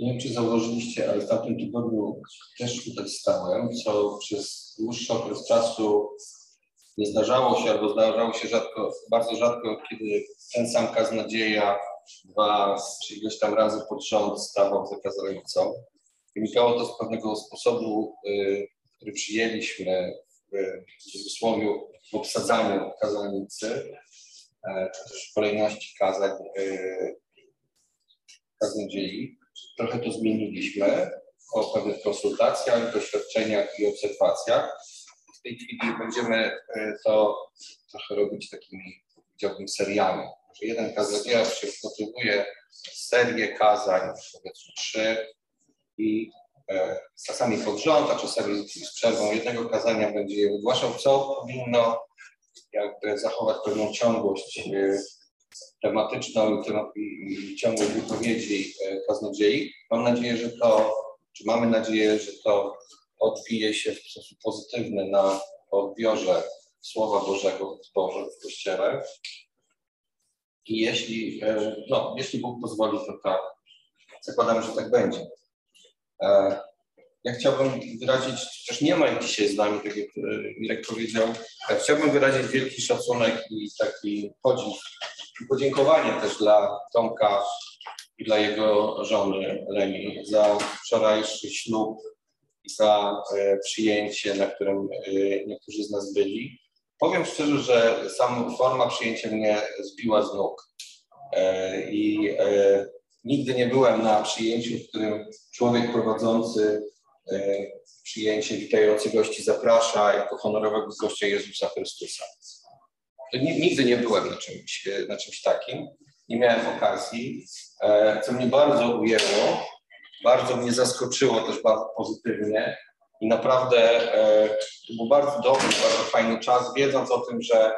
Nie wiem, czy zauważyliście, ale w tamtym tygodniu też tutaj stałem, co przez dłuższy okres czasu nie zdarzało się, albo zdarzało się rzadko, bardzo rzadko, kiedy ten sam kaznodzieja dwa czy ileś tam razy pod rząd stawał za kazalnicą. Wynikało to z pewnego sposobu, y, który przyjęliśmy w cudzysłowie w obsadzaniu kazalnicy, e, czy też w kolejności kazań y, kaznodziei. Trochę to zmieniliśmy po pewnych konsultacjach, doświadczeniach i obserwacjach. W tej chwili będziemy e, to trochę robić takimi, powiedziałbym, seriami. Że jeden kaznodzieja przygotowuje serię kazań, powiedzmy trzy, i e, czasami pod rząd, a czasami z przerwą jednego kazania będzie je wygłaszał, co powinno jakby zachować pewną ciągłość e, tematyczną i ciągłość wypowiedzi e, kaznodziei. Mam nadzieję, że to, czy mamy nadzieję, że to odbije się w sposób pozytywny na odbiorze Słowa Bożego w zborze, w Kościele. I jeśli, e, no, jeśli Bóg pozwoli, to tak. Zakładam, że tak będzie. E, ja chciałbym wyrazić, chociaż nie ma ich dzisiaj z nami, tak jak Mirek powiedział, ja chciałbym wyrazić wielki szacunek i taki podziw podziękowanie też dla Tomka i dla jego żony Lemi za wczorajszy ślub i za e, przyjęcie, na którym e, niektórzy z nas byli. Powiem szczerze, że sama forma przyjęcia mnie zbiła z nóg. E, I nigdy nie byłem na przyjęciu, w którym człowiek prowadzący przyjęcie witający gości zaprasza jako honorowego gościa Jezusa Chrystusa. Nigdy nie byłem na czymś, na czymś takim, nie miałem okazji. Co mnie bardzo ujęło, bardzo mnie zaskoczyło też bardzo pozytywnie i naprawdę e, to był bardzo dobry, bardzo fajny czas, wiedząc o tym, że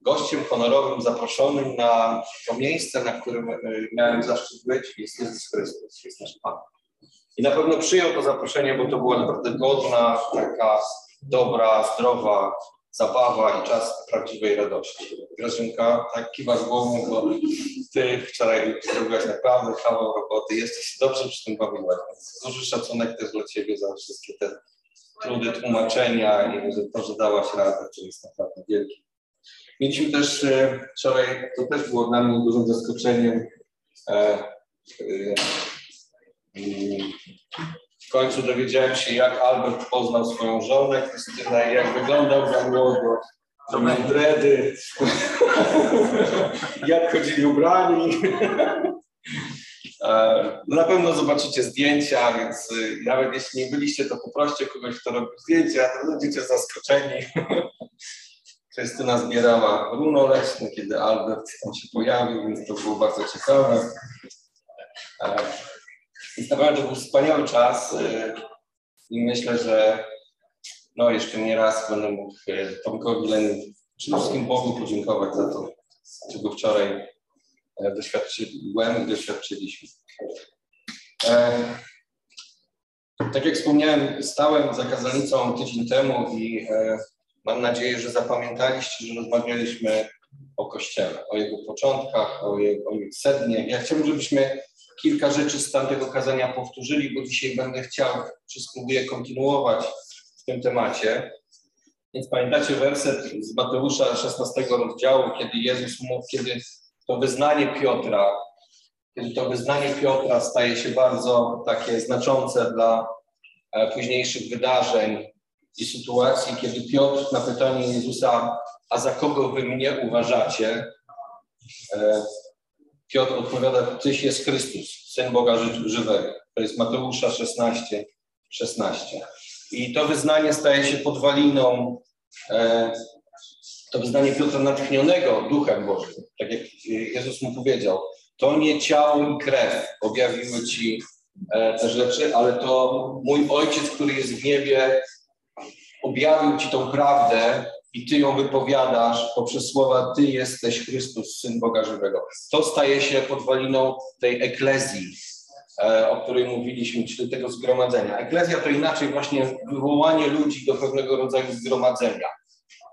gościem honorowym zaproszonym na to miejsce, na którym e, miałem zaszczyt być, jest Jezus Chrystus, jest nasz Pan. I na pewno przyjął to zaproszenie, bo to była naprawdę godna, taka dobra, zdrowa zabawa i czas prawdziwej radości. Grażynka, tak kiwasz głową, bo ty wczoraj zrobiłaś naprawdę kawał roboty, jesteś dobrze przy tym bawiłaś, duży szacunek też dla ciebie za wszystkie te trudy tłumaczenia i to, że dałaś radę, to jest naprawdę wielkie. Mieliśmy też e, wczoraj, to też było dla mnie dużym zaskoczeniem, e, e, w końcu dowiedziałem się, jak Albert poznał swoją żonę Krystynę i jak wyglądał za młodo. To miał dredy, jak chodzili ubrani. E, na pewno zobaczycie zdjęcia, więc e, nawet jeśli nie byliście, to poproście kogoś, kto robi zdjęcia, to będziecie zaskoczeni. Krystyna zbierała runo leśne, kiedy Albert tam się pojawił, więc to było bardzo ciekawe. Więc naprawdę to był wspaniały czas y, i myślę, że no jeszcze nie raz będę mógł y, Tomkowi Lenin, przede wszystkim Bogu podziękować za to, czego wczoraj e, doświadczyłem i doświadczyliśmy. E, tak jak wspomniałem, stałem za kazalnicą tydzień temu i e, mam nadzieję, że zapamiętaliście, że rozmawialiśmy o Kościele, o jego początkach, o jego, o jego sednie. Ja chciałbym, żebyśmy kilka rzeczy z tamtego kazania powtórzyli, bo dzisiaj będę chciał, czy spróbuję kontynuować w tym temacie. Więc pamiętacie werset z Mateusza 16 rozdziału, kiedy Jezus mówi, kiedy to wyznanie Piotra, kiedy to wyznanie Piotra staje się bardzo takie znaczące dla e, późniejszych wydarzeń i sytuacji, kiedy Piotr na pytanie Jezusa, a za kogo wy mnie uważacie, e, Piotr odpowiada, Tyś jest Chrystus, Syn Boga żywego. To jest Mateusza 16, 16. I to wyznanie staje się podwaliną, e, to wyznanie Piotra natchnionego Duchem Bożym. Tak jak Jezus mu powiedział, to nie ciało i krew objawiły Ci e, te rzeczy, ale to mój Ojciec, który jest w niebie, objawił Ci tą prawdę i Ty ją wypowiadasz poprzez słowa Ty jesteś Chrystus, Syn Boga Żywego. To staje się podwaliną tej eklezji, e, o której mówiliśmy, czyli tego zgromadzenia. Eklezja to inaczej właśnie wywołanie ludzi do pewnego rodzaju zgromadzenia.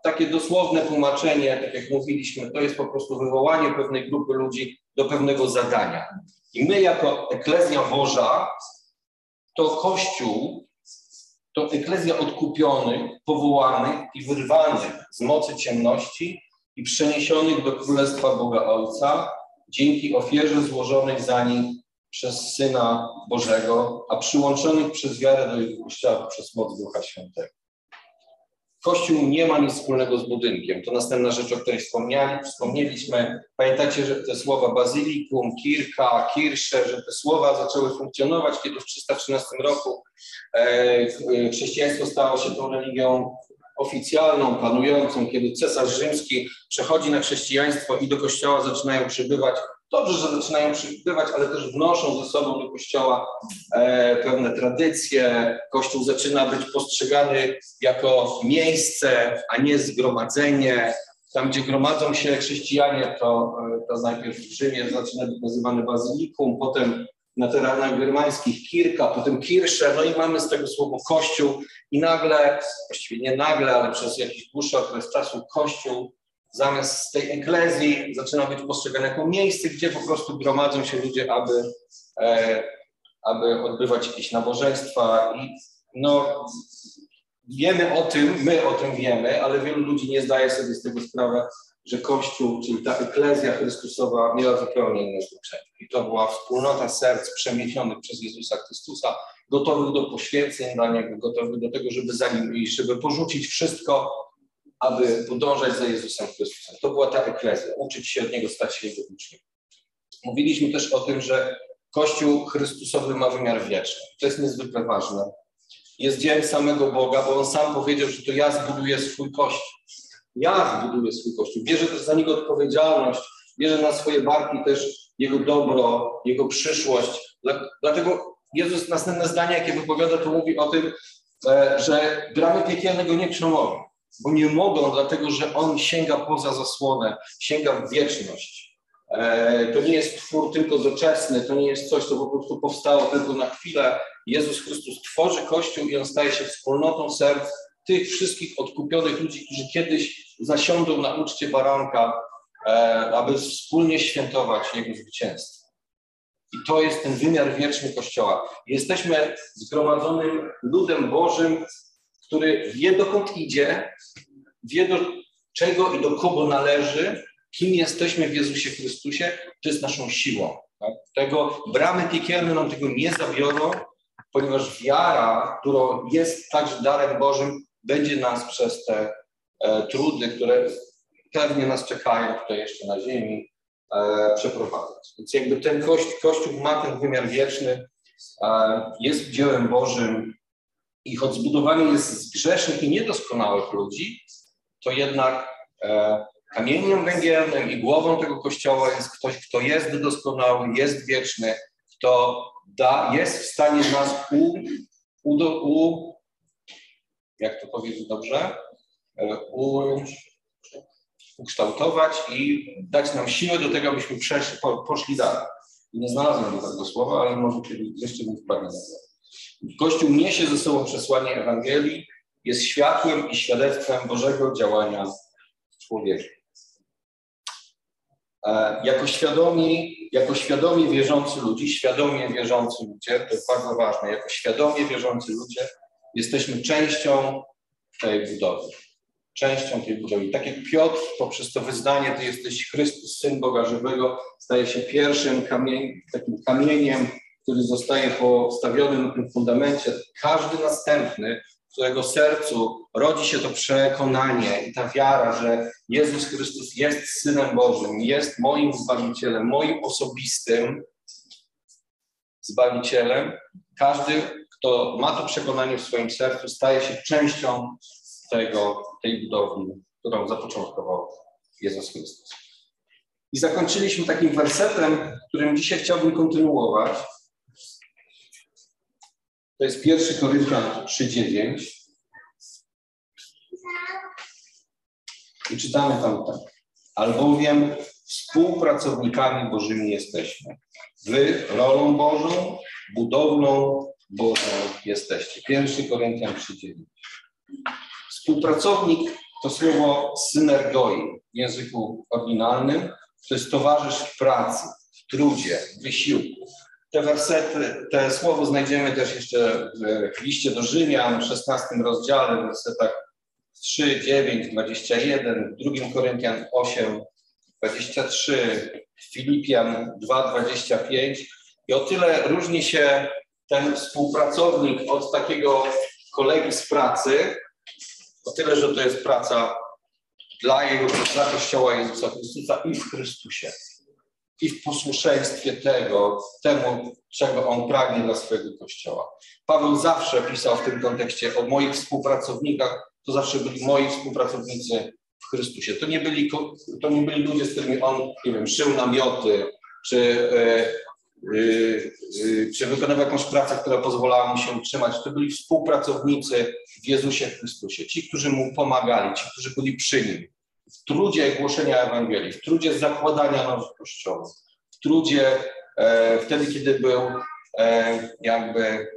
takie dosłowne tłumaczenie, tak jak mówiliśmy, to jest po prostu wywołanie pewnej grupy ludzi do pewnego zadania. I my jako Eklezja Boża, to Kościół, to Eklezja odkupionych, powołanych i wyrwanych z mocy ciemności i przeniesionych do Królestwa Boga Ojca dzięki ofierze złożonej za nich przez Syna Bożego, a przyłączonych przez wiarę do Jego Kościoła przez moc Ducha Świętego. Kościół nie ma nic wspólnego z budynkiem. To następna rzecz, o której wspomnieli, wspomnieliśmy. Pamiętacie, że te słowa bazylikum, kirka, kirsze, że te słowa zaczęły funkcjonować, kiedy w 313 roku e, chrześcijaństwo stało się tą religią oficjalną, panującą, kiedy cesarz rzymski przechodzi na chrześcijaństwo i do kościoła zaczynają przybywać Dobrze, że zaczynają przybywać, ale też wnoszą ze sobą do Kościoła e, pewne tradycje. Kościół zaczyna być postrzegany jako miejsce, a nie zgromadzenie. Tam, gdzie gromadzą się chrześcijanie, to, e, to najpierw w Rzymie zaczyna być nazywane bazylikum, potem na terenach germańskich kirka, potem kirsze, no i mamy z tego słowo kościół i nagle, właściwie nie nagle, ale przez jakiś dłuższy okres czasu kościół zamiast tej eklezji zaczyna być postrzegane jako miejsce, gdzie po prostu gromadzą się ludzie, aby, e, aby odbywać jakieś nabożeństwa i no, wiemy o tym, my o tym wiemy, ale wielu ludzi nie zdaje sobie z tego sprawy, że Kościół, czyli ta eklezja Chrystusowa miała zupełnie inne znaczenie. I to była wspólnota serc przemiecionych przez Jezusa Chrystusa, gotowych do poświęceń dla Niego, gotowych do tego, żeby za Nim iść, żeby porzucić wszystko, aby podążać za Jezusem Chrystusem. To była ta eklezja, uczyć się od Niego, stać się Jego uczniem. Mówiliśmy też o tym, że Kościół Chrystusowy ma wymiar wieczny. To jest niezwykle ważne. Jest dziełem samego Boga, bo On sam powiedział, że to ja zbuduję swój Kościół. Ja zbuduję swój Kościół. Bierze też za Niego odpowiedzialność, bierze na swoje barki też Jego dobro, Jego przyszłość. Dlatego Jezus następne zdanie, jakie wypowiada, to mówi o tym, e, że bramy piekielne go nie przemogą bo nie mogą, dlatego że on sięga poza zasłonę, sięga w wieczność. E, to nie jest twór tylko doczesny, to nie jest coś, co po prostu powstało tylko na chwilę. Jezus Chrystus tworzy Kościół i on staje się wspólnotą serc tych wszystkich odkupionych ludzi, którzy kiedyś zasiądą na uczcie baranka, e, aby wspólnie świętować Jego zwycięstwo. I to jest ten wymiar wieczny Kościoła. Jesteśmy zgromadzonym ludem Bożym, który wie dokąd idzie, wie do czego i do kogo należy, kim jesteśmy w Jezusie Chrystusie, to jest naszą siłą. Tak? Tego bramy piekielne nam tego nie zabiorą, ponieważ wiara, którą jest także darem Bożym, będzie nas przez te e, trudy, które pewnie nas czekają tutaj jeszcze na ziemi, e, przeprowadzać. Więc jakby ten kościół, kościół ma ten wymiar wieczny, e, jest dziełem Bożym, i choć zbudowany jest z grzesznych i niedoskonałych ludzi, to jednak e, kamieniem węgielnym i głową tego kościoła jest ktoś, kto jest doskonały, jest wieczny, kto da, jest w stanie nas u, u, u jak to powiedzieć dobrze, e, u, ukształtować i dać nam siłę do tego, abyśmy przeszli, po, poszli dalej. Nie znalazłem tego słowa, ale może jeszcze bym wprawił Kościół niesie ze sobą przesłanie Ewangelii, jest światłem i świadectwem Bożego działania w człowieku. E, jako świadomi, jako świadomie wierzący ludzie, świadomie wierzący ludzie, to jest bardzo ważne, jako świadomie wierzący ludzie jesteśmy częścią tej budowy. Częścią tej budowy. Tak jak Piotr poprzez to wyznanie, Ty jesteś Chrystus, Syn Boga Żywego, staje się pierwszym kamień, takim kamieniem który zostaje postawiony na tym fundamencie, każdy następny, w którego sercu rodzi się to przekonanie i ta wiara, że Jezus Chrystus jest Synem Bożym, jest moim Zbawicielem, moim osobistym Zbawicielem, każdy, kto ma to przekonanie w swoim sercu, staje się częścią tego, tej budowli, którą zapoczątkował Jezus Chrystus. I zakończyliśmy takim wersetem, którym dzisiaj chciałbym kontynuować. To jest pierwszy Koryntian 3,9. I czytamy tam tak. Albowiem współpracownikami Bożymi jesteśmy. Wy rolą Bożą, budowlą Bożą jesteście. Pierwszy Koryntian 3,9. Współpracownik to słowo synergoi w języku oryginalnym, to jest towarzysz w pracy, w trudzie, w wysiłku. Te wersety, te słowo znajdziemy też jeszcze w liście do Rzymian, w 16 rozdziale, w wersetach 3, 9, 21, w 2 Koryntian 8, 23, Filipian 2, 25. I o tyle różni się ten współpracownik od takiego kolegi z pracy, o tyle, że to jest praca dla jego, dla Kościoła Jezusa Chrystusa i w Chrystusie. I w posłuszeństwie tego, temu, czego on pragnie dla swojego Kościoła. Paweł zawsze pisał w tym kontekście o moich współpracownikach, to zawsze byli moi współpracownicy w Chrystusie. To nie byli, to nie byli ludzie, z którymi on, nie wiem, szył namioty, czy, yy, yy, czy wykonywał jakąś pracę, która pozwalała mu się utrzymać. To byli współpracownicy w Jezusie Chrystusie. Ci, którzy mu pomagali, ci, którzy byli przy nim. W trudzie głoszenia Ewangelii, w trudzie zakładania nowych kościołów, w trudzie e, wtedy, kiedy był e, jakby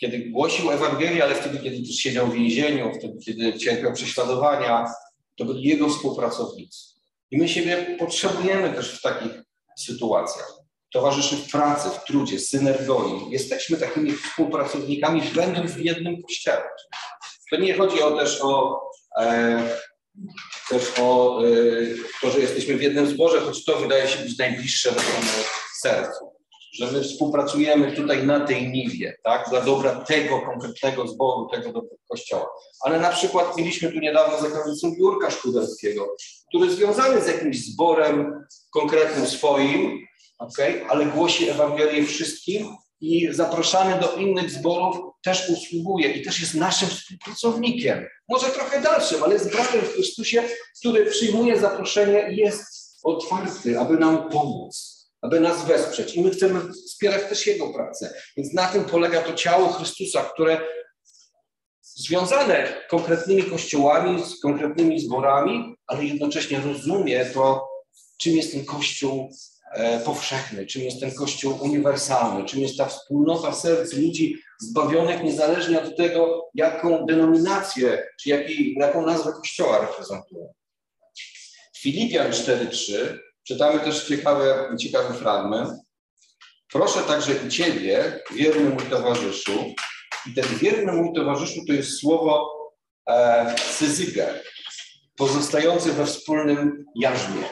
kiedy głosił Ewangelię, ale wtedy, kiedy też siedział w więzieniu, wtedy, kiedy cierpiał prześladowania, to byli jego współpracownicy. I my siebie potrzebujemy też w takich sytuacjach. Towarzyszy w pracy, w trudzie, synergii. Jesteśmy takimi współpracownikami, będąc w jednym kościele. To nie chodzi o też o, e, też o e, to, że jesteśmy w jednym zborze, choć to wydaje się być najbliższe naszemu sercu że my współpracujemy tutaj na tej niwie, tak, dla dobra tego konkretnego zboru, tego kościoła. Ale na przykład mieliśmy tu niedawno za granicą Jurka Szkudelskiego, który związany z jakimś zborem konkretnym swoim, okay, ale głosi Ewangelię wszystkim i zapraszany do innych zborów też usługuje i też jest naszym współpracownikiem. Może trochę dalszym, ale jest bratem w Chrystusie, który przyjmuje zaproszenie i jest otwarty, aby nam pomóc aby nas wesprzeć. I my chcemy wspierać też Jego pracę. Więc na tym polega to ciało Chrystusa, które związane konkretnymi kościołami, z konkretnymi zborami, ale jednocześnie rozumie to, czym jest ten Kościół powszechny, czym jest ten Kościół uniwersalny, czym jest ta wspólnota serc ludzi zbawionych niezależnie od tego, jaką denominację, czy jaki, jaką nazwę Kościoła reprezentują. Filipian 4.3 Czytamy też ciekawy, ciekawy fragment. Proszę także i Ciebie, wierny mój towarzyszu, i ten wierny mój towarzyszu to jest słowo e, syzygę, pozostający we wspólnym jarzmie.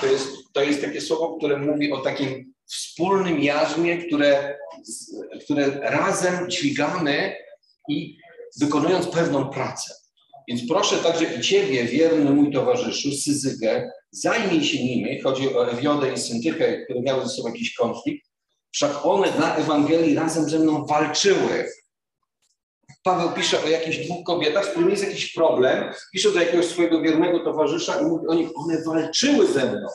To jest, to jest takie słowo, które mówi o takim wspólnym jarzmie, które, które razem dźwigamy i wykonując pewną pracę. Więc proszę także i Ciebie, wierny mój towarzyszu, Syzygę, zajmij się nimi, chodzi o Ewiodę i Syntykę, które miały ze sobą jakiś konflikt, wszak one dla Ewangelii razem ze mną walczyły. Paweł pisze o jakichś dwóch kobietach, z którymi jest jakiś problem, pisze do jakiegoś swojego wiernego towarzysza i mówi o nich, one walczyły ze mną.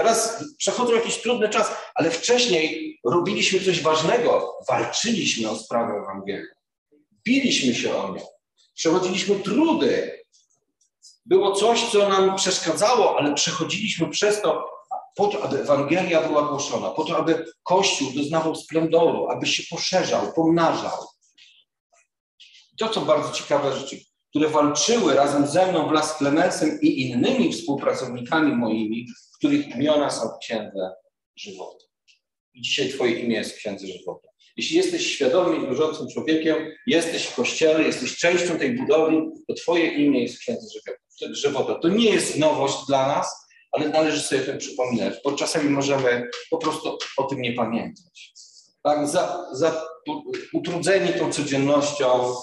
Teraz przechodzą jakiś trudny czas, ale wcześniej robiliśmy coś ważnego, walczyliśmy o sprawę Ewangelii. Biliśmy się o nią. Przechodziliśmy trudy, było coś, co nam przeszkadzało, ale przechodziliśmy przez to po to, aby Ewangelia była głoszona, po to, aby Kościół doznawał splendoru, aby się poszerzał, pomnażał. To, co bardzo ciekawe rzeczy, które walczyły razem ze mną wraz z Klemensem i innymi współpracownikami moimi, których imiona są w Księdze Żywota. I dzisiaj Twoje imię jest w Księdze Żywota. Jeśli jesteś świadomym i wierzącym człowiekiem, jesteś w Kościele, jesteś częścią tej budowli, to Twoje imię jest w Księdze Żywota. To nie jest nowość dla nas, ale należy sobie o tym przypominać, bo czasami możemy po prostu o tym nie pamiętać. Tak, za, za utrudzeni tą codziennością,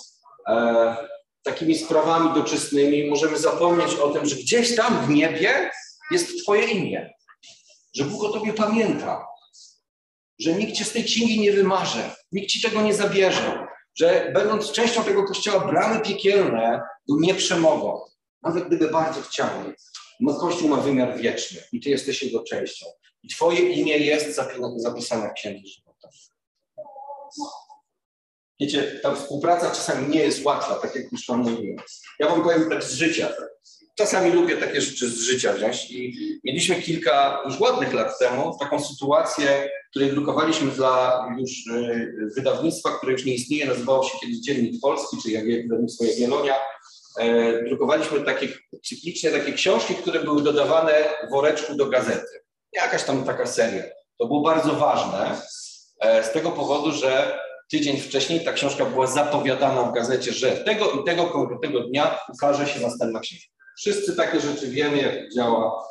e, takimi sprawami doczesnymi, możemy zapomnieć o tym, że gdzieś tam w niebie jest Twoje imię, że Bóg o Tobie pamięta, że nikt Cię z tej księgi nie wymarze, nikt Ci tego nie zabierze, że będąc częścią tego kościoła, bramy piekielne nie przemogą nawet gdyby bardzo chciały. Kościół ma wymiar wieczny i Ty jesteś jego częścią. I Twoje imię jest zapisane w Księdze Żywota. Wiecie, ta współpraca czasami nie jest łatwa, tak jak już Wam mówiłem. Ja Wam powiem tak z życia. Czasami lubię takie rzeczy z życia wziąć i mieliśmy kilka już ładnych lat temu taką sytuację, której drukowaliśmy dla już y, wydawnictwa, które już nie istnieje, nazywało się kiedyś Dziennik Polski, czyli wydawnictwo Jagiellonia e, drukowaliśmy takie cyklicznie takie książki, które były dodawane w woreczku do gazety. Jakaś tam taka seria. To było bardzo ważne e, z tego powodu, że tydzień wcześniej ta książka była zapowiadana w gazecie, że tego i tego konkretnego dnia ukaże się następna książka. Wszyscy takie rzeczy wiemy, jak działa.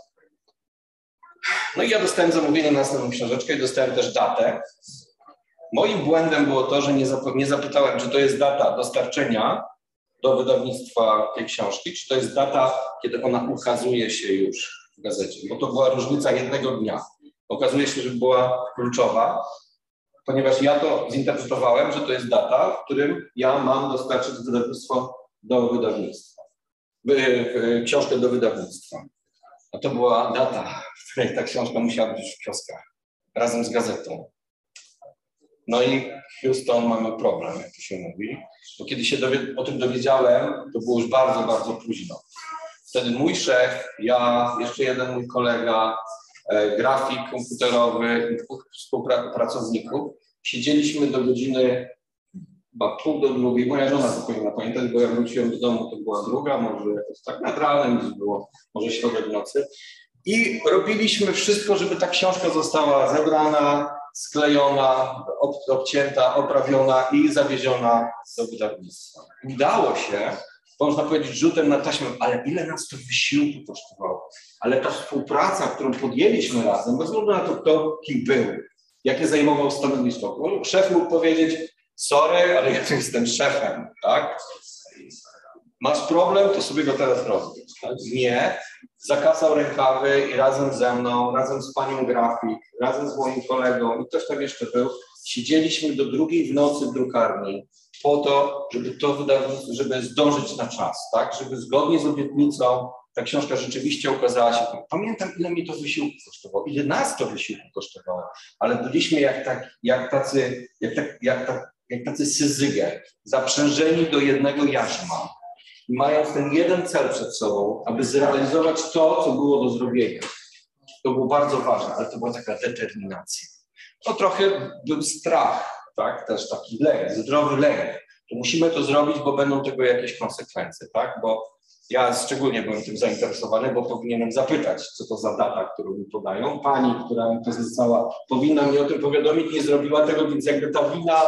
No i ja dostałem zamówienie na następną książeczkę i dostałem też datę. Moim błędem było to, że nie, zap nie zapytałem, czy to jest data dostarczenia do wydawnictwa tej książki, czy to jest data, kiedy ona ukazuje się już w gazecie, bo to była różnica jednego dnia. Okazuje się, że była kluczowa, ponieważ ja to zinterpretowałem, że to jest data, w którym ja mam dostarczyć wydawnictwo do wydawnictwa, książkę do wydawnictwa. A to była data, w której ta książka musiała być w kioskach, razem z gazetą. No i Houston mamy problem, jak to się mówi, bo kiedy się o tym dowiedziałem, to było już bardzo, bardzo późno. Wtedy mój szef, ja, jeszcze jeden mój kolega, e, grafik komputerowy i dwóch współpracowników, siedzieliśmy do godziny chyba pół do drugiej. Moja żona to powinna pamiętać, bo ja wróciłem do domu, to była druga, może jakoś tak nad ranem było, może środek nocy. I robiliśmy wszystko, żeby ta książka została zebrana, sklejona, ob, obcięta, oprawiona i zawieziona do wydawnictwa. Udało się, można powiedzieć, rzutem na taśmę, ale ile nas to wysiłku kosztowało. Ale ta współpraca, którą podjęliśmy razem, bez względu na to, kto kim był, jakie zajmował stanowisko. Szef mógł powiedzieć, sorry, ale ja tu jestem szefem, tak? Masz problem, to sobie go teraz rozwiąż. Tak? Nie, zakasał rękawy i razem ze mną, razem z panią grafik, razem z moim kolegą i ktoś tam jeszcze był, siedzieliśmy do drugiej w nocy w drukarni po to, żeby to wydawnictwo, żeby zdążyć na czas, tak? Żeby zgodnie z obietnicą ta książka rzeczywiście ukazała się. Pamiętam, ile mi to wysiłku kosztowało, ile nas to wysiłku kosztowało, ale byliśmy jak, tak, jak tacy, jak, tak, jak, tak, jak tacy syzygę, zaprzężeni do jednego jarzma mając ten jeden cel przed sobą, aby zrealizować to, co było do zrobienia. To było bardzo ważne, ale to była taka determinacja. To trochę był strach, tak? Też taki lęk, zdrowy lęk. To musimy to zrobić, bo będą tego jakieś konsekwencje, tak? Bo ja szczególnie byłem tym zainteresowany, bo powinienem zapytać, co to za data, którą mi podają. Pani, która mi to została, powinna mnie o tym powiadomić, nie zrobiła tego, więc jakby ta wina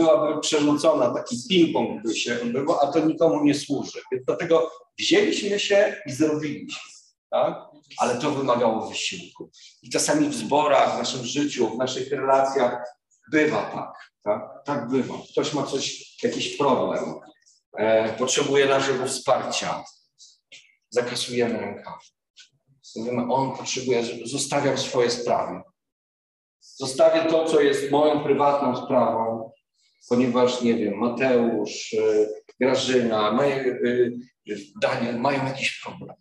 byłaby przerzucona, taki ping-pong by się odbywał, a to nikomu nie służy. Więc dlatego wzięliśmy się i zrobiliśmy. Tak? Ale to wymagało wysiłku. I czasami w zborach, w naszym życiu, w naszych relacjach bywa tak. Tak, tak bywa. Ktoś ma coś, jakiś problem, e, potrzebuje naszego wsparcia. Zakasujemy rękawy. Mówimy, on potrzebuje, zostawiam swoje sprawy. Zostawię to, co jest moją prywatną sprawą, ponieważ, nie wiem, Mateusz, y, Grażyna, moje, y, Daniel mają jakiś problem.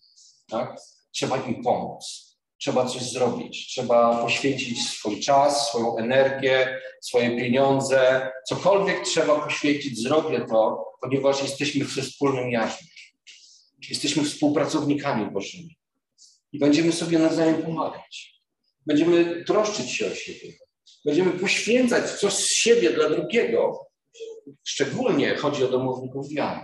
Tak? Trzeba im pomóc. Trzeba coś zrobić. Trzeba poświęcić swój czas, swoją energię, swoje pieniądze. Cokolwiek trzeba poświęcić, zrobię to, ponieważ jesteśmy we wspólnym jaźnie. Jesteśmy współpracownikami Bożymi. I będziemy sobie nawzajem pomagać. Będziemy troszczyć się o siebie. Będziemy poświęcać coś z siebie dla drugiego. Szczególnie chodzi o domowników wiary.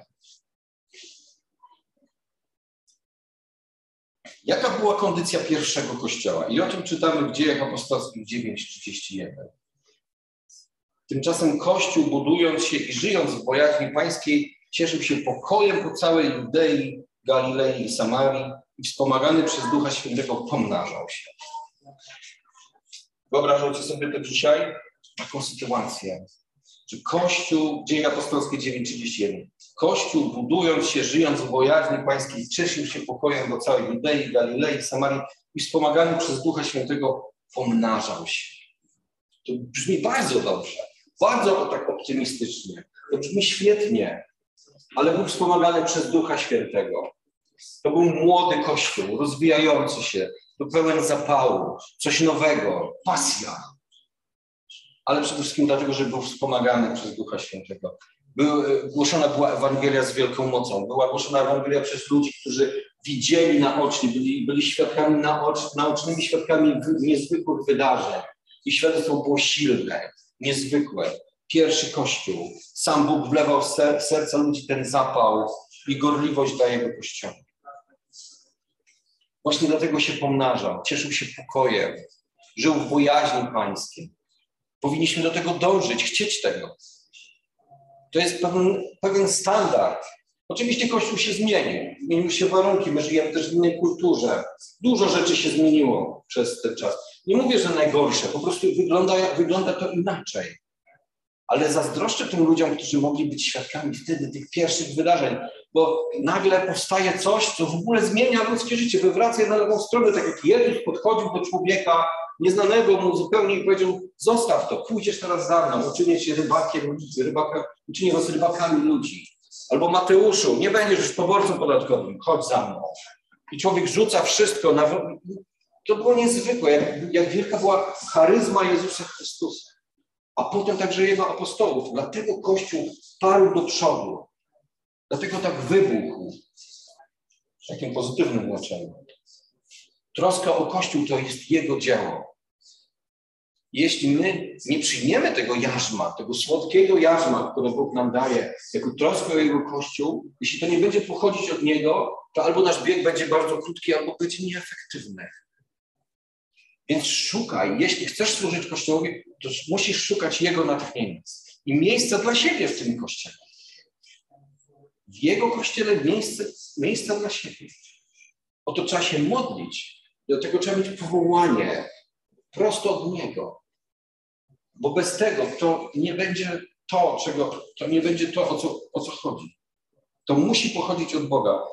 Jaka była kondycja pierwszego kościoła? I o tym czytamy w Dziejach Apostolskich 9:31. Tymczasem Kościół, budując się i żyjąc w bojaźni pańskiej, cieszył się pokojem po całej Judei, Galilei i Samarii i wspomagany przez Ducha Świętego pomnażał się. Wyobrażacie sobie to dzisiaj? Taką sytuację, że Kościół, Dzieje Apostolskie 9:31, Kościół budując się, żyjąc w bojaźni pańskiej, cieszył się pokojem do całej Judei, Galilei, Samarii i wspomagany przez Ducha Świętego pomnażał się. To brzmi bardzo dobrze, bardzo tak optymistycznie, to brzmi świetnie, ale był wspomagany przez Ducha Świętego. To był młody Kościół, rozwijający się, był pełen zapału, coś nowego, pasja. Ale przede wszystkim dlatego, że był wspomagany przez Ducha Świętego. Był, głoszona była Ewangelia z wielką mocą. Była głoszona Ewangelia przez ludzi, którzy widzieli naocznie, byli, byli świadkami naocz, naocznymi świadkami niezwykłych wydarzeń. I świadectwo było silne, niezwykłe. Pierwszy Kościół. Sam Bóg wlewał w serca ludzi ten zapał i gorliwość dla Jego Kościoła. Właśnie dlatego się pomnażał, cieszył się pokojem, żył w bojaźni pańskiej. Powinniśmy do tego dążyć, chcieć tego. To jest pewien, pewien standard. Oczywiście Kościół się zmienił, zmieniły się warunki, my żyjemy też w innej kulturze. Dużo rzeczy się zmieniło przez ten czas. Nie mówię, że najgorsze, po prostu wygląda, wygląda to inaczej. Ale zazdroszczę tym ludziom, którzy mogli być świadkami wtedy tych pierwszych wydarzeń, bo nagle powstaje coś, co w ogóle zmienia ludzkie życie, wywraca je na lewą stronę, tak jak Jezus podchodził do człowieka nieznanego mu zupełnie i powiedział, zostaw to, pójdziesz teraz za mną, uczynię cię rybakiem ludzi, rybaka, uczynię was rybakami ludzi. Albo Mateuszu, nie będziesz już poborcą podatkowym, chodź za mną. I człowiek rzuca wszystko. Na... To było niezwykłe, jak, jak wielka była charyzma Jezusa Chrystusa. A potem także Jego apostołów. Dlatego Kościół parł do przodu. Dlatego tak wybuchł. W takim pozytywnym znaczeniu. Troska o Kościół to jest Jego dzieło. Jeśli my nie przyjmiemy tego jarzma, tego słodkiego jarzma, które Bóg nam daje, jako troskę o Jego Kościół, jeśli to nie będzie pochodzić od Niego, to albo nasz bieg będzie bardzo krótki, albo będzie nieefektywny. Więc szukaj, jeśli chcesz służyć Kościołowi, to musisz szukać Jego natchnienia i miejsca dla siebie w tym Kościele. W Jego Kościele miejsce, miejsca dla siebie. O to trzeba się modlić. Do tego trzeba mieć powołanie prosto od Niego. Bo bez tego to nie będzie to, czego, to nie będzie to, o co, o co chodzi. To musi pochodzić od Boga.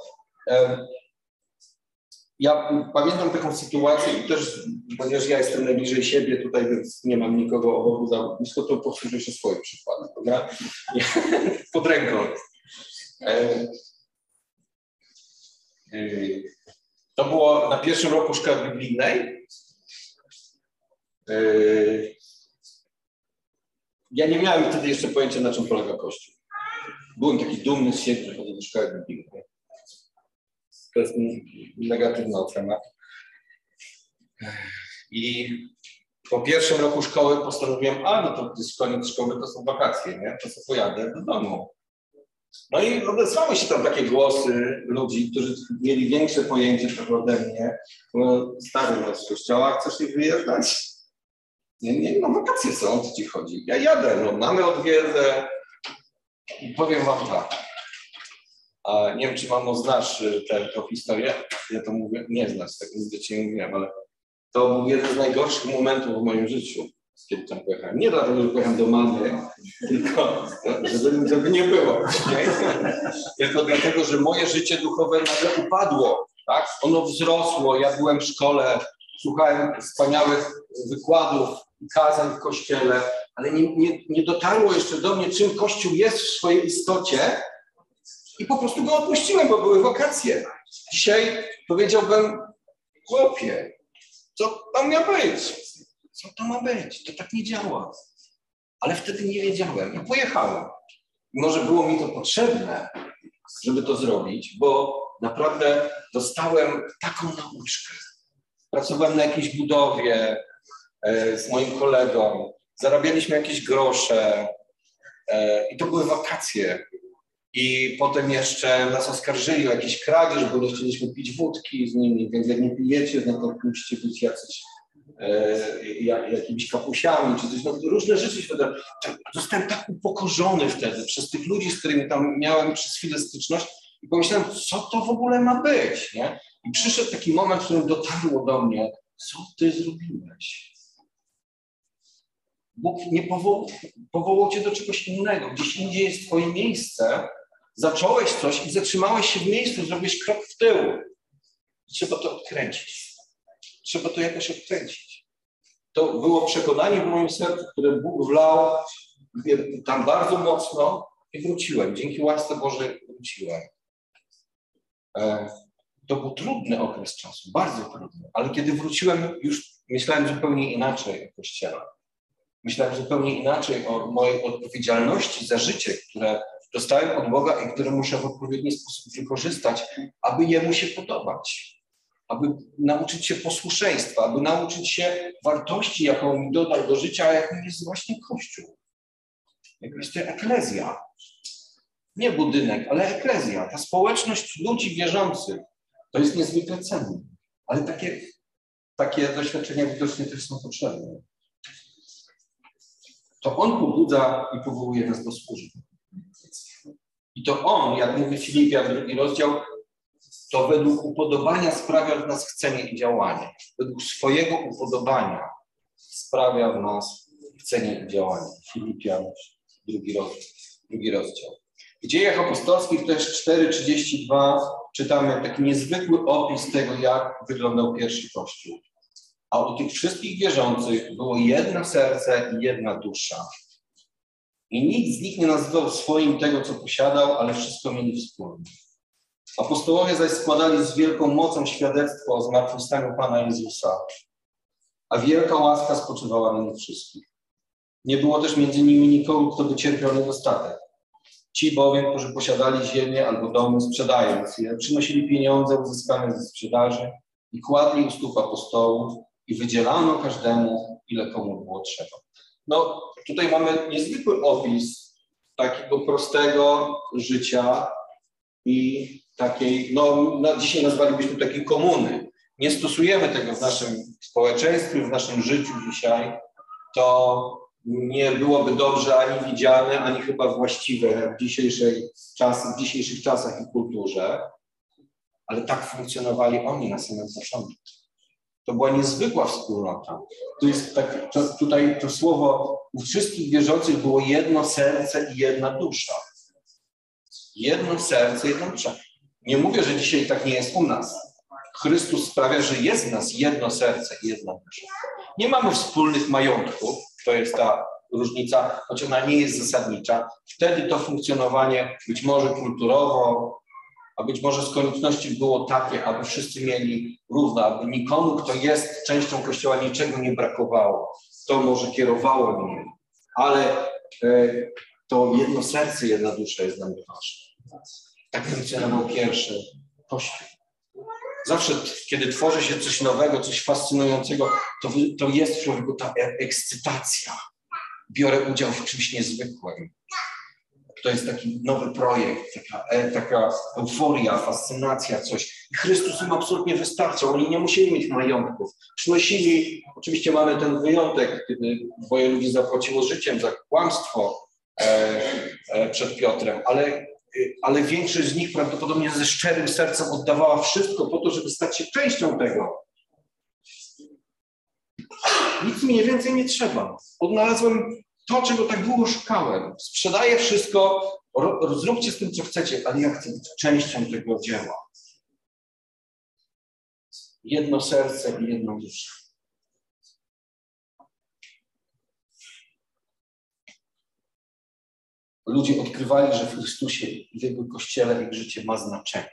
Ja pamiętam taką sytuację i też, ponieważ ja jestem najbliżej siebie tutaj, więc nie mam nikogo obok za blisko, to powtórzę się swoim przykładem, prawda? Pod ręką. To było na pierwszym roku szkoły biblijnej. Ja nie miałem wtedy jeszcze pojęcia, na czym polega Kościół. Byłem taki dumny z siebie, że chodzę do szkoły biblijnej. To jest negatywna ocena. I po pierwszym roku szkoły postanowiłem, a no to jest koniec szkoły, to są wakacje, nie? To sobie pojadę do domu. No i odezwały się tam takie głosy ludzi, którzy mieli większe pojęcie trochę ode mnie. No, stary no, z kościoła, chcesz ich wyjeżdżać? Nie, nie, no wakacje są, o co ci chodzi? Ja jadę, no mamy odwiedzę i powiem wam tak. A nie wiem, czy mamo znasz y, tę, historię. Ja to mówię, nie znasz, tak nigdy nie mówiłem, ale to był jeden z najgorszych momentów w moim życiu, tam pojechałem. Nie dlatego, że pojechałem do mamy, tylko żeby, żeby nie było. Nie? Tylko dlatego, że moje życie duchowe nagle upadło. Tak? Ono wzrosło, ja byłem w szkole, słuchałem wspaniałych wykładów, kazań w kościele, ale nie, nie, nie dotarło jeszcze do mnie, czym Kościół jest w swojej istocie, i po prostu go odpuściłem, bo były wakacje. Dzisiaj powiedziałbym, chłopie, co tam ma być? Co to ma być? To tak nie działa. Ale wtedy nie wiedziałem i pojechałem. Może było mi to potrzebne, żeby to zrobić, bo naprawdę dostałem taką nauczkę. Pracowałem na jakiejś budowie e, z moim kolegą, zarabialiśmy jakieś grosze e, i to były wakacje. I potem jeszcze nas oskarżyli o jakiś kradzież, bo nie chcieliśmy pić wódki z nimi, więc jak nie pijecie, no to musicie być jacyś e, jakimiś kapusiami czy coś. No, różne rzeczy się wydarzyły. Zostałem tak upokorzony wtedy przez tych ludzi, z którymi tam miałem przez chwilę styczność i pomyślałem, co to w ogóle ma być, nie? I przyszedł taki moment, w którym dotarło do mnie, co ty zrobiłeś? Bóg nie powołał, powołał cię do czegoś innego. Gdzieś indziej jest twoje miejsce, zacząłeś coś i zatrzymałeś się w miejscu, zrobiłeś krok w tył. Trzeba to odkręcić. Trzeba to jakoś odkręcić. To było przekonanie w moim sercu, które Bóg wlał tam bardzo mocno i wróciłem. Dzięki łasce Bożej wróciłem. E, to był trudny okres czasu, bardzo trudny, ale kiedy wróciłem, już myślałem zupełnie inaczej o Kościele. Myślałem zupełnie inaczej o mojej odpowiedzialności za życie, które dostałem od Boga i które muszę w odpowiedni sposób wykorzystać, aby Jemu się podobać, aby nauczyć się posłuszeństwa, aby nauczyć się wartości, jaką mi dodał do życia, jaką jest właśnie Kościół, jak jest to eklezja. Nie budynek, ale eklezja, ta społeczność ludzi wierzących. To jest niezwykle cenne. Ale takie, takie doświadczenia widocznie też są potrzebne. To On pobudza i powołuje nas do służby. I to On, jak mówi Filipia, drugi rozdział, to według upodobania sprawia w nas chcenie i działanie. Według swojego upodobania sprawia w nas chcenie i działanie. Filipian, drugi rozdział. Drugi rozdział. W dziejach apostolskich też 4,32 czytamy taki niezwykły opis tego, jak wyglądał pierwszy Kościół. A u tych wszystkich wierzących było jedno serce i jedna dusza. I nikt z nich nie nazywał swoim tego, co posiadał, ale wszystko mieli wspólne. Apostołowie zaś składali z wielką mocą świadectwo o zmartwychwstaniu Pana Jezusa, a wielka łaska spoczywała na nich wszystkich. Nie było też między nimi nikogo, kto by cierpiał niedostatek. Ci bowiem, którzy posiadali ziemię albo domy, sprzedając je, przynosili pieniądze uzyskane ze sprzedaży i kładli u stóp apostołów i wydzielano każdemu, ile komu było trzeba. No, tutaj mamy niezwykły opis takiego prostego życia i takiej, no, na, dzisiaj nazwalibyśmy takiej komuny. Nie stosujemy tego w naszym społeczeństwie, w naszym życiu dzisiaj. To nie byłoby dobrze ani widziane, ani chyba właściwe w, dzisiejszej czas, w dzisiejszych czasach i kulturze, ale tak funkcjonowali oni na samym początku. To była niezwykła wspólnota. To jest tak, to, tutaj to słowo u wszystkich wierzących było jedno serce i jedna dusza. Jedno serce, jedna dusza. Nie mówię, że dzisiaj tak nie jest u nas. Chrystus sprawia, że jest w nas jedno serce i jedna dusza. Nie mamy wspólnych majątków, to jest ta różnica, choć ona nie jest zasadnicza. Wtedy to funkcjonowanie być może kulturowo, a być może z konieczności było takie, aby wszyscy mieli równo, aby nikomu, kto jest częścią Kościoła, niczego nie brakowało. To może kierowało nim, ale e, to jedno serce, jedna dusza jest dla mnie ważne. Tak funkcjonował pierwszy Kościół. Zawsze, kiedy tworzy się coś nowego, coś fascynującego, to, to jest w człowieku ta e, ekscytacja. Biorę udział w czymś niezwykłym. To jest taki nowy projekt, taka, e, taka euforia, fascynacja, coś. I Chrystus im absolutnie wystarczał. Oni nie musieli mieć majątków. Przynosili, oczywiście mamy ten wyjątek, kiedy dwoje ludzi zapłaciło życiem za kłamstwo przed Piotrem, ale ale większość z nich prawdopodobnie ze szczerym sercem oddawała wszystko po to, żeby stać się częścią tego. Nic mi więcej nie trzeba. Odnalazłem to, czego tak długo szukałem. Sprzedaję wszystko, zróbcie z tym, co chcecie, ale ja chcę być częścią tego dzieła. Jedno serce i jedną duszę. Ludzie odkrywali, że w Chrystusie w Jego Kościele ich życie ma znaczenie.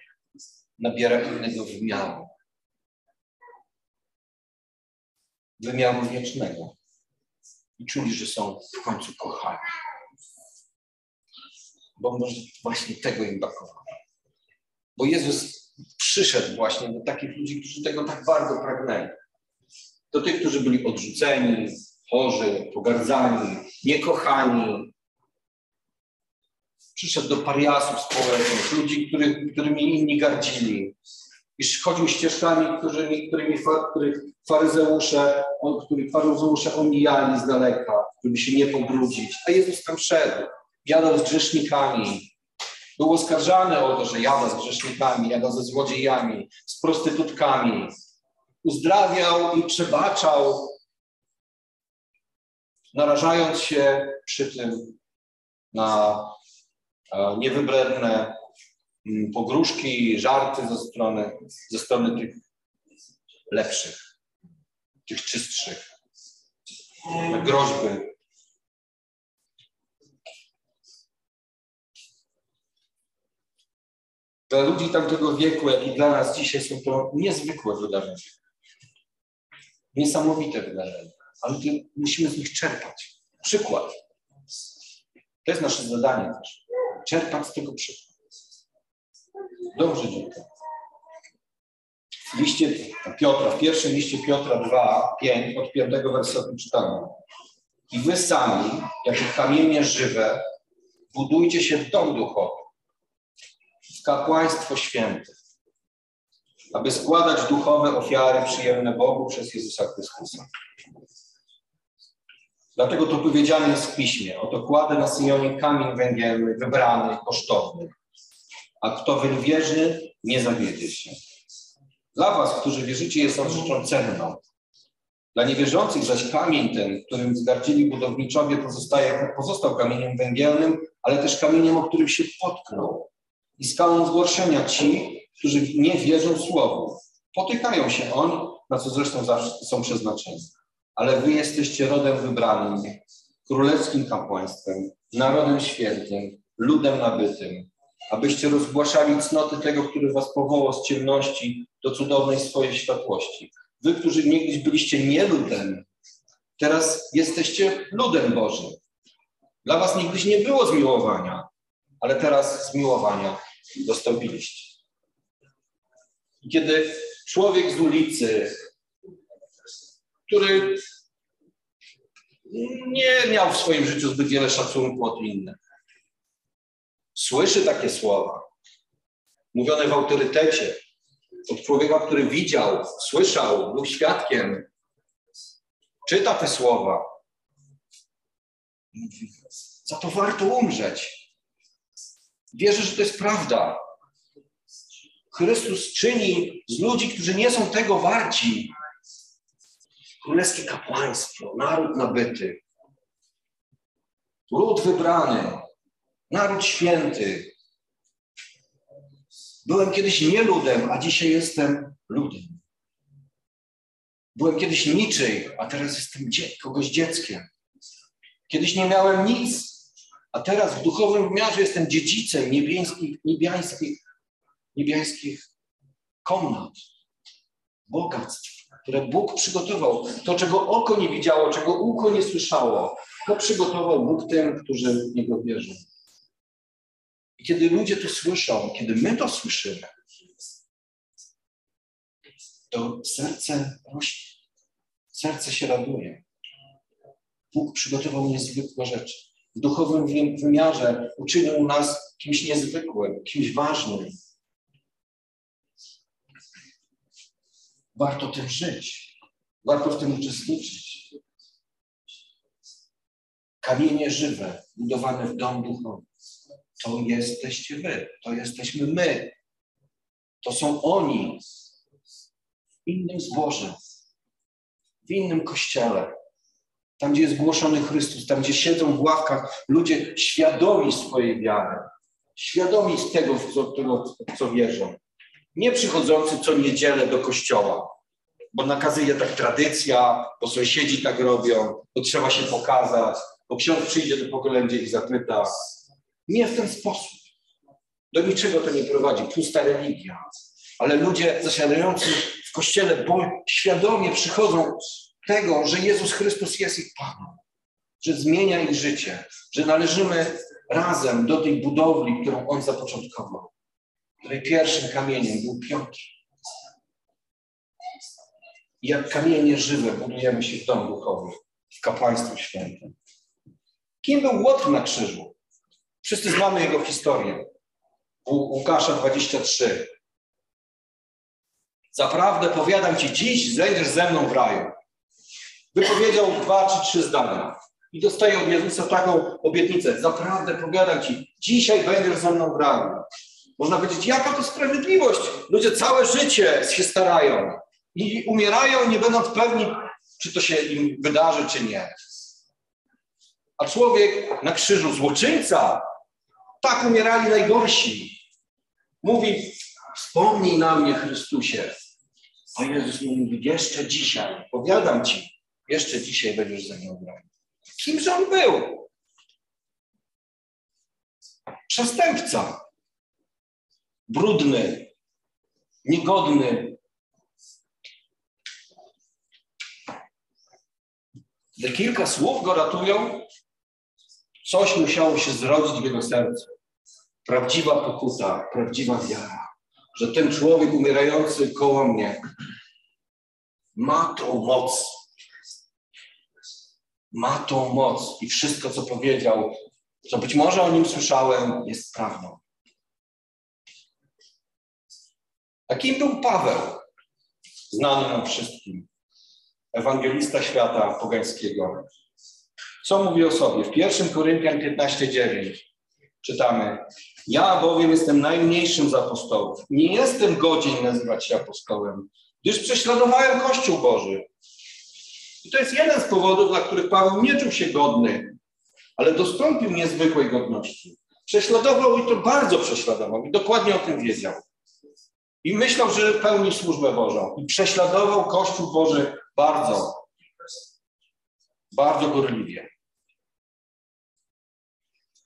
Nabiera innego wymiaru. Wymiaru wiecznego. I czuli, że są w końcu kochani. Bo może właśnie tego im brakowało. Bo Jezus przyszedł właśnie do takich ludzi, którzy tego tak bardzo pragnęli. Do tych, którzy byli odrzuceni, chorzy, pogardzani, niekochani, przyszedł do pariasów społecznych, ludzi, który, którymi inni gardzili. Iż chodził ścieżkami, którymi, którymi których faryzeusze, on, których faryzeusze omijali z daleka, żeby się nie pobrudzić. A Jezus tam szedł, jadał z grzesznikami. Był oskarżany o to, że jada z grzesznikami, jada ze złodziejami, z prostytutkami. Uzdrawiał i przebaczał, narażając się przy tym na niewybredne mm, pogróżki, żarty ze strony, ze strony tych lepszych, tych czystszych, groźby. Dla ludzi tamtego wieku, jak i dla nas dzisiaj są to niezwykłe wydarzenia. Niesamowite wydarzenia, ale musimy z nich czerpać. Przykład. To jest nasze zadanie też czerpać z tego przykładu. Dobrze, dziękuję. W liście Piotra, w pierwszym liście Piotra 2, 5, od piątego wersetu czytamy. I wy sami, jako kamienie żywe, budujcie się w dom duchowy, w kapłaństwo święte, aby składać duchowe ofiary przyjemne Bogu przez Jezusa Chrystusa. Dlatego to powiedziane jest w piśmie. Oto kładę na Syjonie kamień węgielny, wybrany, kosztowny. A kto w nie wierzy, nie zawiedzie się. Dla was, którzy wierzycie, jest on rzeczą cenną. Dla niewierzących zaś kamień ten, którym zgardzili budowniczowie, pozostaje, pozostał kamieniem węgielnym, ale też kamieniem, o którym się potknął. I skałą zgorszenia ci, którzy nie wierzą słowu. Potykają się oni, na co zresztą zawsze są przeznaczeni. Ale wy jesteście rodem wybranym, królewskim kapłaństwem, narodem świętym, ludem nabytym, abyście rozgłaszali cnoty tego, który was powołał z ciemności do cudownej swojej światłości. Wy, którzy niegdyś byliście nie ludem, teraz jesteście ludem Bożym. Dla was niegdyś nie było zmiłowania, ale teraz zmiłowania dostąpiliście. Kiedy człowiek z ulicy, który nie miał w swoim życiu zbyt wiele szacunku od innych, słyszy takie słowa, mówione w autorytecie, od człowieka, który widział, słyszał, był świadkiem, czyta te słowa, za to warto umrzeć. Wierzę, że to jest prawda. Chrystus czyni z ludzi, którzy nie są tego warci, królewskie kapłaństwo, naród nabyty, lud wybrany, naród święty. Byłem kiedyś nie ludem, a dzisiaj jestem ludem. Byłem kiedyś niczyj, a teraz jestem kogoś dzieckiem. Kiedyś nie miałem nic, a teraz w duchowym wymiarze jestem dziedzicem niebiańskich, niebiańskich, niebiańskich komnat, bogactw, które Bóg przygotował. To, czego oko nie widziało, czego ucho nie słyszało, to przygotował Bóg tym, którzy w Niego wierzą. I kiedy ludzie to słyszą, kiedy my to słyszymy, to serce rośnie, serce się raduje. Bóg przygotował niezwykłe rzeczy. W duchowym wymiarze uczynił nas kimś niezwykłym, kimś ważnym. Warto tym żyć. Warto w tym uczestniczyć. Kamienie żywe, budowane w dom duchowy. To jesteście wy, to jesteśmy my. To są oni w innym zborze, w innym kościele. Tam, gdzie jest głoszony Chrystus, tam, gdzie siedzą w ławkach ludzie świadomi swojej wiary, świadomi z tego, w co, tego, w co wierzą. Nie przychodzący co niedzielę do kościoła, bo nakazuje tak tradycja, bo sąsiedzi tak robią, bo trzeba się pokazać, bo ksiądz przyjdzie do pokolenia i zapyta. Nie w ten sposób. Do niczego to nie prowadzi. Pusta religia. Ale ludzie zasiadający w kościele, bo świadomie przychodzą tego, że Jezus Chrystus jest ich Panem, że zmienia ich życie, że należymy razem do tej budowli, którą On zapoczątkował, której pierwszym kamieniem był Piotr. I jak kamienie żywe budujemy się w domu duchowym, w kapłaństwie świętym. Kim był Łotr na krzyżu? Wszyscy znamy jego historię. U Łukasza 23. Zaprawdę powiadam ci dziś, zejdziesz ze mną w raju. Wypowiedział dwa czy trzy zdania. I dostaje od Jezusa taką obietnicę. Zaprawdę powiadam ci, dzisiaj będziesz ze mną w raju. Można powiedzieć, jaka to sprawiedliwość. Ludzie całe życie się starają i umierają, nie będąc pewni, czy to się im wydarzy, czy nie. A człowiek na krzyżu, złoczyńca, tak umierali najgorsi. Mówi, wspomnij na mnie, Chrystusie. A Jezus mówi, jeszcze dzisiaj, powiadam ci, jeszcze dzisiaj będziesz ze mną grał. Kimż on był? Przestępca. Brudny, niegodny. Gdy kilka słów go ratują, coś musiało się zrodzić w jego sercu. Prawdziwa pokuta, prawdziwa wiara, że ten człowiek umierający koło mnie ma tą moc, ma tą moc i wszystko, co powiedział, co być może o nim słyszałem, jest prawdą. A kim był Paweł? Znany nam wszystkim. Ewangelista świata pogańskiego. Co mówi o sobie? W 1 Koryntian 15:9 czytamy: Ja bowiem jestem najmniejszym z apostołów. Nie jestem godzien nazywać się apostołem, gdyż prześladowałem Kościół Boży. I to jest jeden z powodów, dla których Paweł nie czuł się godny, ale dostąpił niezwykłej godności. Prześladował i to bardzo prześladował i dokładnie o tym wiedział. I myślał, że pełni służbę Bożą. I prześladował Kościół Boży bardzo, bardzo gorliwie.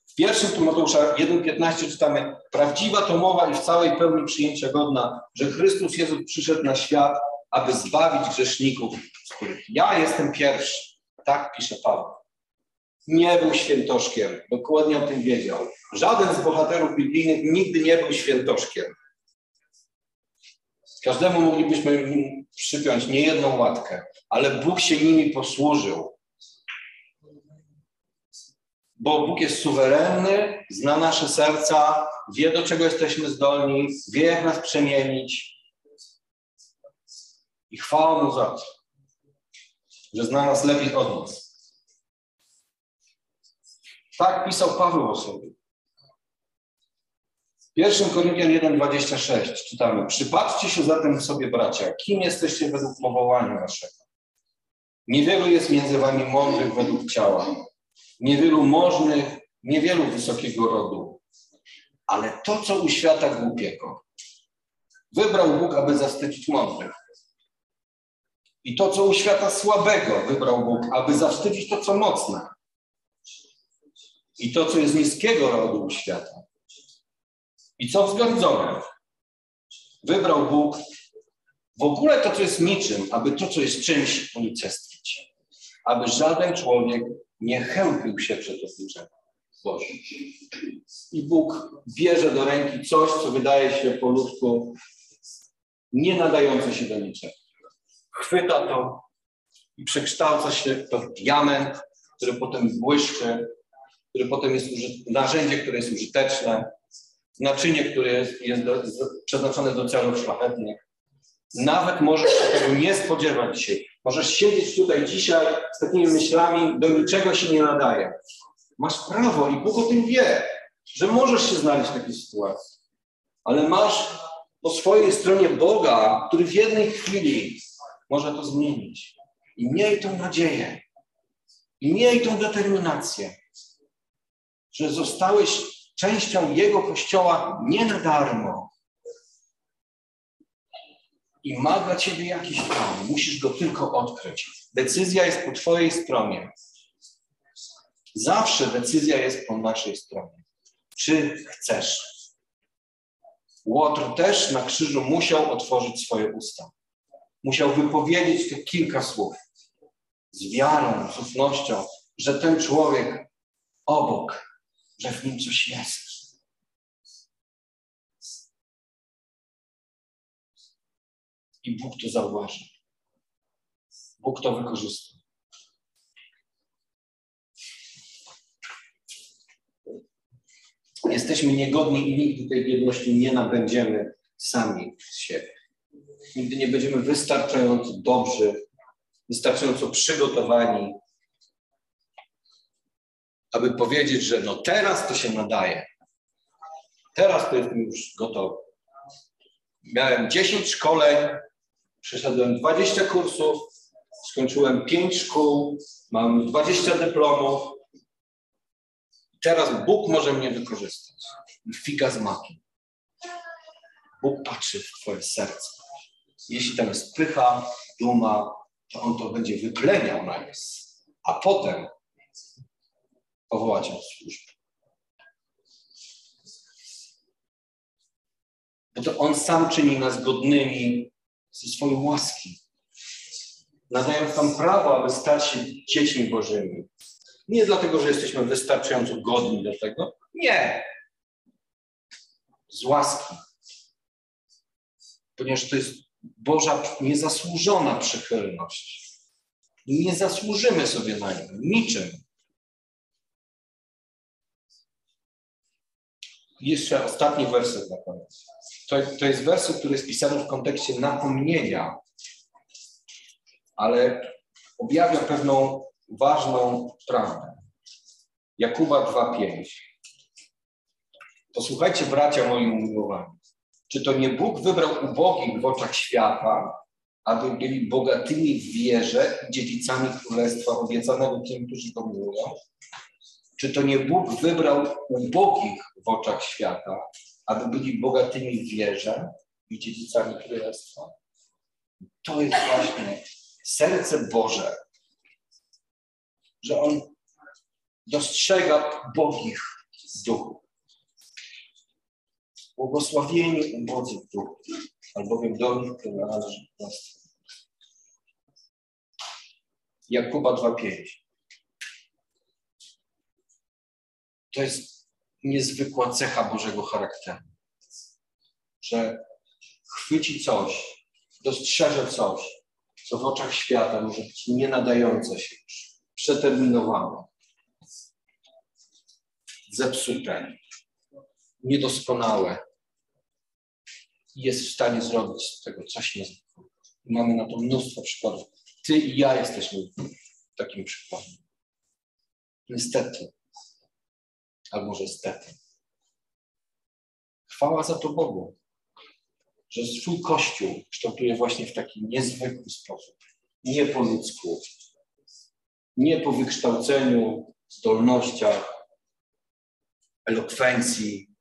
W pierwszym Tymoteusza 1,15 czytamy Prawdziwa to mowa i w całej pełni przyjęcia godna, że Chrystus Jezus przyszedł na świat, aby zbawić grzeszników, z których ja jestem pierwszy. Tak pisze Paweł. Nie był świętoszkiem, dokładnie o tym wiedział. Żaden z bohaterów biblijnych nigdy nie był świętoszkiem. Każdemu moglibyśmy przypiąć niejedną łatkę, ale Bóg się nimi posłużył. Bo Bóg jest suwerenny, zna nasze serca, wie do czego jesteśmy zdolni, wie jak nas przemienić. I chwała Mu za to, że zna nas lepiej od nas. Tak pisał Paweł o sobie. W 1 Koryntian 1,26 czytamy Przypatrzcie się zatem sobie, bracia, kim jesteście według powołania waszego. Niewielu jest między wami mądrych według ciała, niewielu możnych, niewielu wysokiego rodu, ale to, co u świata głupiego, wybrał Bóg, aby zawstydzić mądrych. I to, co u świata słabego, wybrał Bóg, aby zawstydzić to, co mocne. I to, co jest niskiego rodu u świata. I co wzgardzone, wybrał Bóg w ogóle to, co jest niczym, aby to, co jest czymś, unicestwić. Aby żaden człowiek nie chępił się przed obliczeniem Bożym. I Bóg bierze do ręki coś, co wydaje się po ludzku nie nadające się do niczego. Chwyta to i przekształca się to w diament, który potem błyszczy, który potem jest narzędzie, które jest użyteczne, naczynie, które jest, jest do, przeznaczone do celów szlachetnych. Nawet możesz się tego nie spodziewać dzisiaj. Możesz siedzieć tutaj dzisiaj z takimi myślami, do niczego się nie nadaje. Masz prawo i Bóg o tym wie, że możesz się znaleźć w takiej sytuacji. Ale masz po swojej stronie Boga, który w jednej chwili może to zmienić. I miej tą nadzieję. I miej tą determinację, że zostałeś częścią Jego Kościoła nie na darmo. I ma dla Ciebie jakiś plan. Musisz go tylko odkryć. Decyzja jest po Twojej stronie. Zawsze decyzja jest po naszej stronie. Czy chcesz? Łotr też na krzyżu musiał otworzyć swoje usta. Musiał wypowiedzieć te kilka słów z wiarą, z ufnością, że ten człowiek obok, że w nim coś jest. I Bóg to zauważy. Bóg to wykorzysta. Jesteśmy niegodni i nigdy tej biedności nie nabędziemy sami z siebie. Nigdy nie będziemy wystarczająco dobrzy, wystarczająco przygotowani, aby powiedzieć, że no teraz to się nadaje. Teraz to jestem już gotowy. Miałem 10 szkoleń, przeszedłem 20 kursów, skończyłem 5 szkół, mam 20 dyplomów. Teraz Bóg może mnie wykorzystać. Figa z makiem. Bóg patrzy w Twoje serce. Jeśli tam jest pycha, duma, to On to będzie wypleniał na nas. A potem powołać od służby. Bo to On sam czyni nas godnymi ze swojej łaski. Nadając nam prawo, aby stać się dziećmi Bożymi. Nie dlatego, że jesteśmy wystarczająco godni do tego. Nie. Z łaski. Ponieważ to jest Boża niezasłużona przychylność. Nie zasłużymy sobie na nią niczym. Jeszcze ostatni werset na koniec. to, to jest werset, który jest pisany w kontekście napomnienia, ale objawia pewną ważną prawdę. Jakuba 2,5. Posłuchajcie, bracia moi umiłowani. Czy to nie Bóg wybrał ubogich w oczach świata, aby byli bogatymi w wierze i dziedzicami królestwa obiecanego tym, którzy go miłują? Czy to nie Bóg wybrał ubogich w oczach świata, aby byli bogatymi w wierze i dziedzicami królestwa? To jest właśnie serce Boże, że On dostrzega ubogich w duchu. Błogosławieni ubodzy w duchu, albowiem do nich należy. Jakuba 2,5. To jest niezwykła cecha Bożego charakteru, że chwyci coś, dostrzeże coś, co w oczach świata może być nie nadające się przeterminowane, zepsute, niedoskonałe. Jest w stanie zrobić z tego coś niezwykłego. Mamy na to mnóstwo przykładów. Ty i ja jesteśmy takim przykładem. Niestety, albo może stety. Chwała za to Bogu, że swój Kościół kształtuje właśnie w taki niezwykły sposób. Nie po ludzku, nie po wykształceniu, zdolnościach, elokwencji,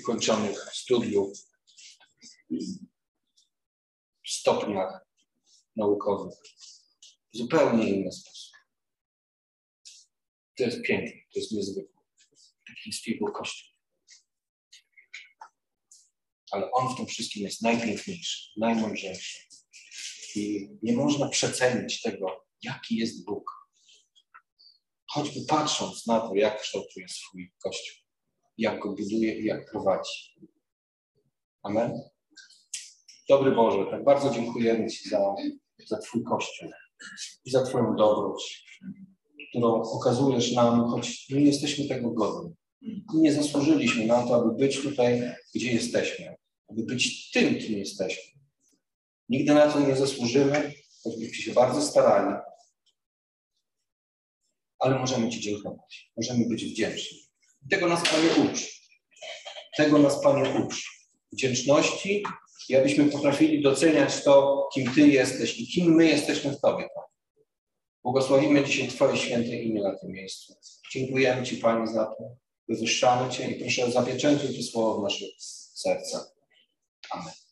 ukończonych studiów, stopniach naukowych. Zupełnie inny sposób. To jest piękne, to jest niezwykłe. Taki jest jego Kościół. Ale On w tym wszystkim jest najpiękniejszy, najmądrzejszy. I nie można przecenić tego, jaki jest Bóg. Choćby patrząc na to, jak kształtuje swój Kościół, jak go buduje i jak prowadzi. Amen. Dobry Boże, tak bardzo dziękujemy Ci za, za Twój Kościół i za Twoją dobroć, którą okazujesz nam, choć nie jesteśmy tego godni. Nie zasłużyliśmy na to, aby być tutaj, gdzie jesteśmy, aby być tym, kim jesteśmy. Nigdy na to nie zasłużymy, choćbyśmy się bardzo starali, ale możemy Ci dziękować, możemy być wdzięczni. Tego nas Panie uczy. Tego nas Panie uczy. Wdzięczności i abyśmy potrafili doceniać to, kim Ty jesteś i kim my jesteśmy w Tobie, Panie. Błogosławimy dzisiaj Twoje święte imię na tym miejscu. Dziękujemy Ci, Panie, za to. Wywyższamy Cię i proszę zapieczętuj to słowo w naszych sercach. Amen.